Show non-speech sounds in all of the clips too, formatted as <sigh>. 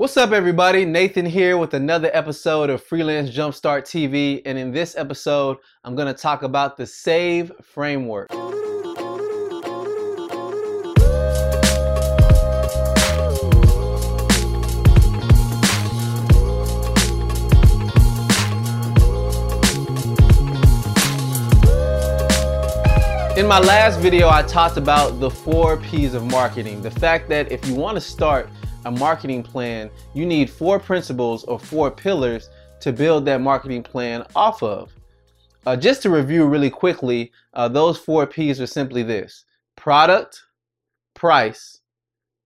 What's up, everybody? Nathan here with another episode of Freelance Jumpstart TV. And in this episode, I'm going to talk about the SAVE framework. In my last video, I talked about the four P's of marketing. The fact that if you want to start a marketing plan, you need four principles or four pillars to build that marketing plan off of. Uh, just to review really quickly, uh, those four P's are simply this product, price,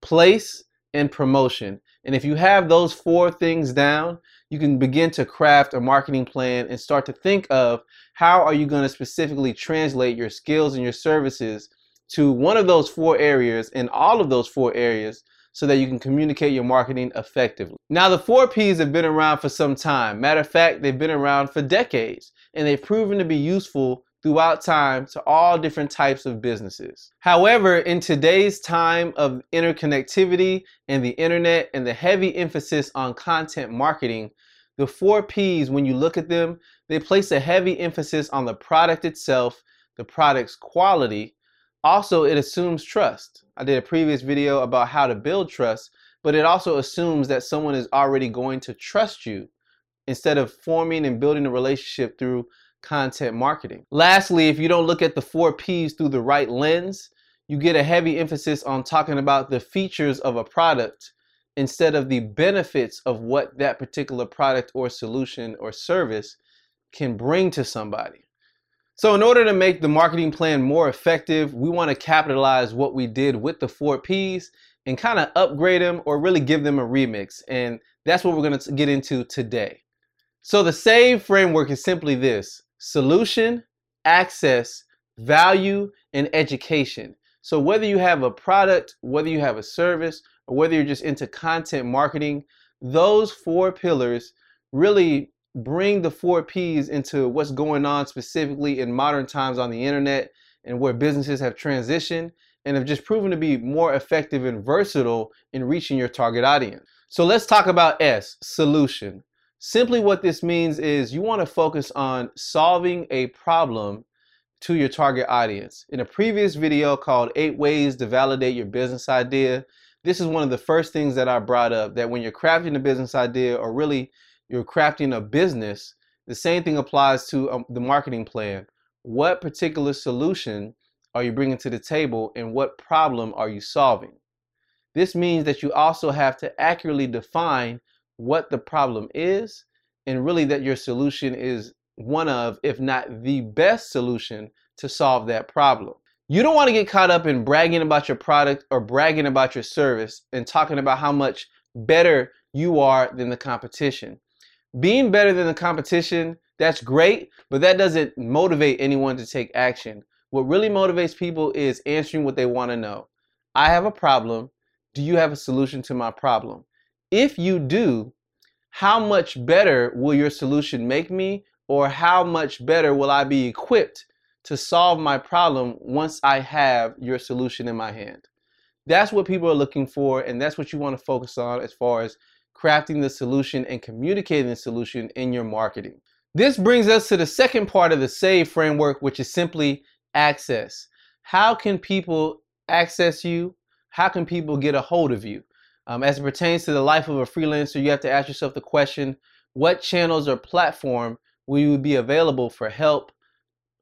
place, and promotion. And if you have those four things down, you can begin to craft a marketing plan and start to think of how are you going to specifically translate your skills and your services to one of those four areas and all of those four areas so that you can communicate your marketing effectively. Now, the four P's have been around for some time. Matter of fact, they've been around for decades and they've proven to be useful throughout time to all different types of businesses. However, in today's time of interconnectivity and the internet and the heavy emphasis on content marketing, the four P's, when you look at them, they place a heavy emphasis on the product itself, the product's quality. Also, it assumes trust. I did a previous video about how to build trust, but it also assumes that someone is already going to trust you instead of forming and building a relationship through content marketing. Lastly, if you don't look at the four P's through the right lens, you get a heavy emphasis on talking about the features of a product instead of the benefits of what that particular product or solution or service can bring to somebody. So, in order to make the marketing plan more effective, we want to capitalize what we did with the four P's and kind of upgrade them or really give them a remix. And that's what we're going to get into today. So, the SAVE framework is simply this solution, access, value, and education. So whether you have a product, whether you have a service, or whether you're just into content marketing, those four pillars really bring the four P's into what's going on specifically in modern times on the internet and where businesses have transitioned and have just proven to be more effective and versatile in reaching your target audience. So let's talk about S, solution. Simply what this means is you want to focus on solving a problem to your target audience. In a previous video called eight ways to validate your business idea, this is one of the first things that I brought up that when you're crafting a business idea or really you're crafting a business, the same thing applies to um, the marketing plan. What particular solution are you bringing to the table and what problem are you solving? This means that you also have to accurately define what the problem is and really that your solution is one of, if not the best solution to solve that problem. You don't want to get caught up in bragging about your product or bragging about your service and talking about how much better you are than the competition. Being better than the competition, that's great, but that doesn't motivate anyone to take action. What really motivates people is answering what they want to know. I have a problem. Do you have a solution to my problem? If you do, how much better will your solution make me or how much better will I be equipped to solve my problem once I have your solution in my hand? That's what people are looking for and that's what you want to focus on as far as crafting the solution and communicating the solution in your marketing. This brings us to the second part of the SAVE framework, which is simply access. How can people access you? How can people get a hold of you? Um, as it pertains to the life of a freelancer, you have to ask yourself the question what channels or platform will you be available for help,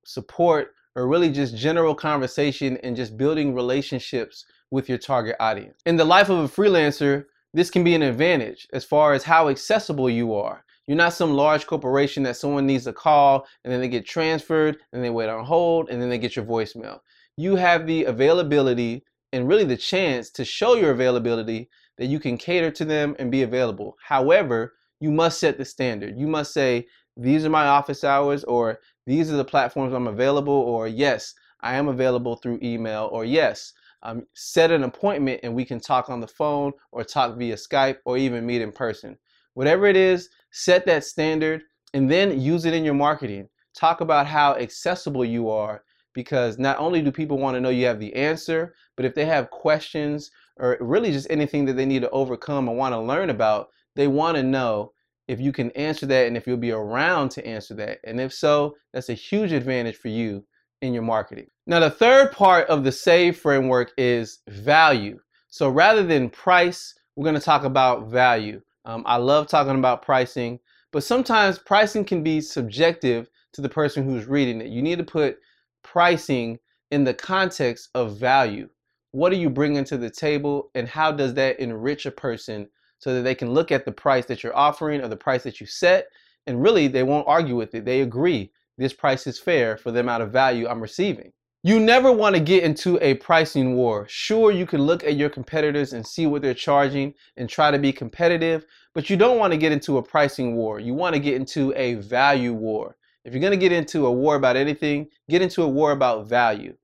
support, or really just general conversation and just building relationships with your target audience? In the life of a freelancer, this can be an advantage as far as how accessible you are. You're not some large corporation that someone needs a call and then they get transferred and they wait on hold and then they get your voicemail. You have the availability and really the chance to show your availability that you can cater to them and be available. However, you must set the standard. You must say, these are my office hours, or these are the platforms I'm available, or yes, I am available through email, or yes, um, set an appointment and we can talk on the phone or talk via Skype or even meet in person. Whatever it is, set that standard and then use it in your marketing. Talk about how accessible you are because not only do people want to know you have the answer, but if they have questions or really just anything that they need to overcome and want to learn about, they want to know if you can answer that and if you'll be around to answer that. And if so, that's a huge advantage for you in your marketing. Now, the third part of the SAVE framework is value. So rather than price, we're going to talk about value. Um, I love talking about pricing, but sometimes pricing can be subjective to the person who's reading it. You need to put pricing in the context of value. What are you bringing to the table, and how does that enrich a person so that they can look at the price that you're offering or the price that you set, and really they won't argue with it. They agree this price is fair for the amount of value I'm receiving. You never want to get into a pricing war. Sure, you can look at your competitors and see what they're charging and try to be competitive, but you don't want to get into a pricing war. You want to get into a value war. If you're going to get into a war about anything, get into a war about value.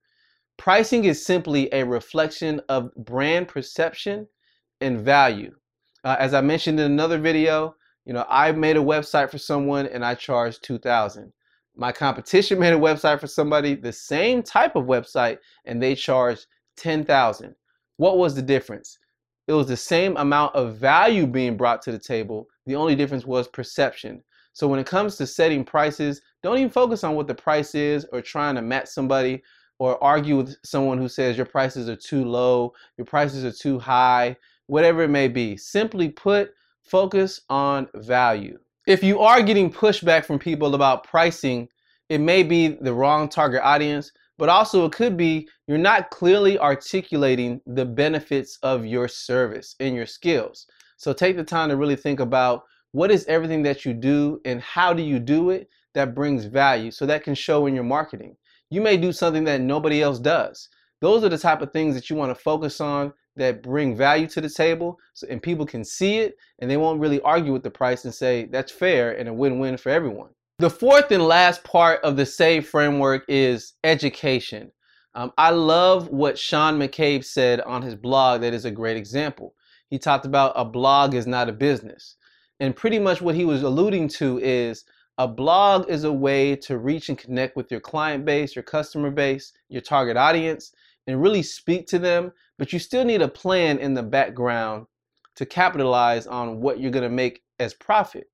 Pricing is simply a reflection of brand perception and value. Uh, as I mentioned in another video, you know, I made a website for someone and I charged 2000 my competition made a website for somebody, the same type of website, and they charged 10,000. What was the difference? It was the same amount of value being brought to the table. The only difference was perception. So when it comes to setting prices, don't even focus on what the price is or trying to match somebody or argue with someone who says your prices are too low, your prices are too high, whatever it may be. Simply put, focus on value. If you are getting pushback from people about pricing, it may be the wrong target audience, but also it could be you're not clearly articulating the benefits of your service and your skills. So take the time to really think about what is everything that you do and how do you do it that brings value so that can show in your marketing. You may do something that nobody else does. Those are the type of things that you want to focus on that bring value to the table so, and people can see it and they won't really argue with the price and say that's fair and a win-win for everyone. The fourth and last part of the SAVE framework is education. Um, I love what Sean McCabe said on his blog that is a great example. He talked about a blog is not a business. And pretty much what he was alluding to is a blog is a way to reach and connect with your client base, your customer base, your target audience, and really speak to them but you still need a plan in the background to capitalize on what you're going to make as profit.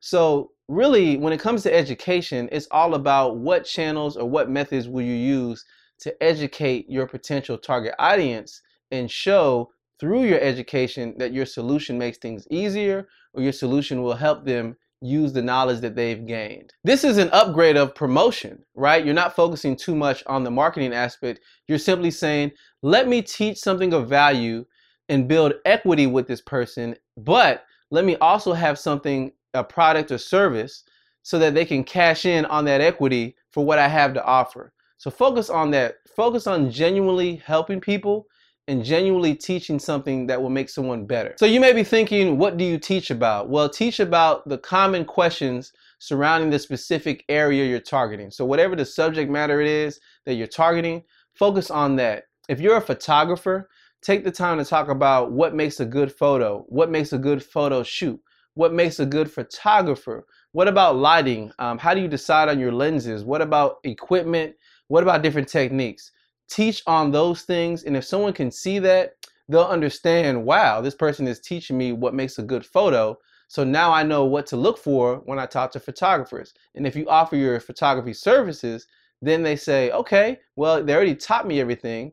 So really, when it comes to education, it's all about what channels or what methods will you use to educate your potential target audience and show through your education that your solution makes things easier or your solution will help them use the knowledge that they've gained. This is an upgrade of promotion, right? You're not focusing too much on the marketing aspect. You're simply saying, let me teach something of value and build equity with this person, but let me also have something, a product or service, so that they can cash in on that equity for what I have to offer. So focus on that. Focus on genuinely helping people and genuinely teaching something that will make someone better. So you may be thinking, what do you teach about? Well, teach about the common questions surrounding the specific area you're targeting. So whatever the subject matter it is that you're targeting, focus on that. If you're a photographer, take the time to talk about what makes a good photo, what makes a good photo shoot, what makes a good photographer, what about lighting, um, how do you decide on your lenses, what about equipment, what about different techniques teach on those things. And if someone can see that, they'll understand, wow, this person is teaching me what makes a good photo. So now I know what to look for when I talk to photographers. And if you offer your photography services, then they say, okay, well, they already taught me everything.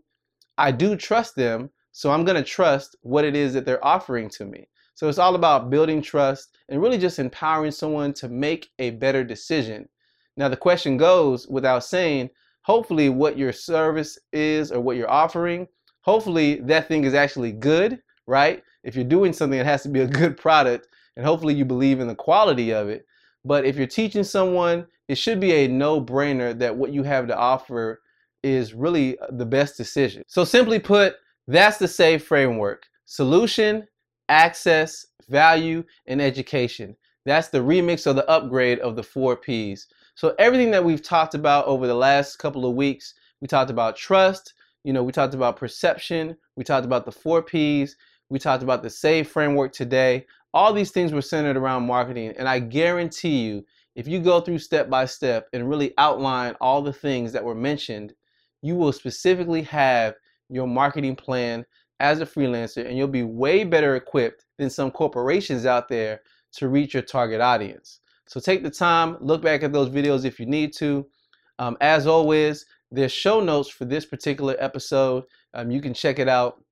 I do trust them. So I'm going to trust what it is that they're offering to me. So it's all about building trust and really just empowering someone to make a better decision. Now, the question goes without saying, hopefully what your service is or what you're offering, hopefully that thing is actually good, right? If you're doing something, it has to be a <laughs> good product, and hopefully you believe in the quality of it. But if you're teaching someone, it should be a no-brainer that what you have to offer is really uh, the best decision. So simply put, that's the SAVE framework. Solution, access, value, and education. That's the remix or the upgrade of the four P's. So everything that we've talked about over the last couple of weeks, we talked about trust, you know, we talked about perception, we talked about the four P's, we talked about the SAVE framework today. All these things were centered around marketing. And I guarantee you, if you go through step by step and really outline all the things that were mentioned, you will specifically have your marketing plan as a freelancer and you'll be way better equipped than some corporations out there to reach your target audience. So take the time, look back at those videos if you need to. Um, as always, there's show notes for this particular episode. Um, you can check it out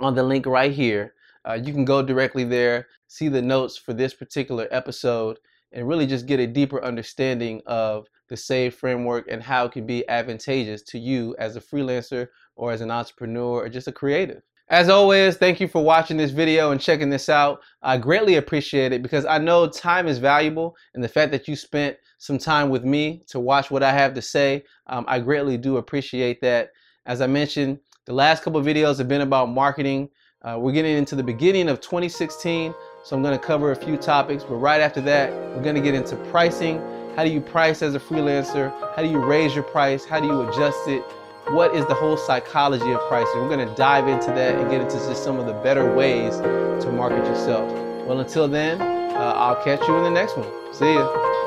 on the link right here. Uh, you can go directly there, see the notes for this particular episode, and really just get a deeper understanding of the SAVE framework and how it can be advantageous to you as a freelancer or as an entrepreneur or just a creative. As always, thank you for watching this video and checking this out. I greatly appreciate it because I know time is valuable and the fact that you spent some time with me to watch what I have to say, um, I greatly do appreciate that. As I mentioned, the last couple videos have been about marketing. Uh, we're getting into the beginning of 2016, so I'm to cover a few topics. But right after that, we're to get into pricing. How do you price as a freelancer? How do you raise your price? How do you adjust it? What is the whole psychology of pricing? We're going to dive into that and get into just some of the better ways to market yourself. Well, until then, uh, I'll catch you in the next one. See ya.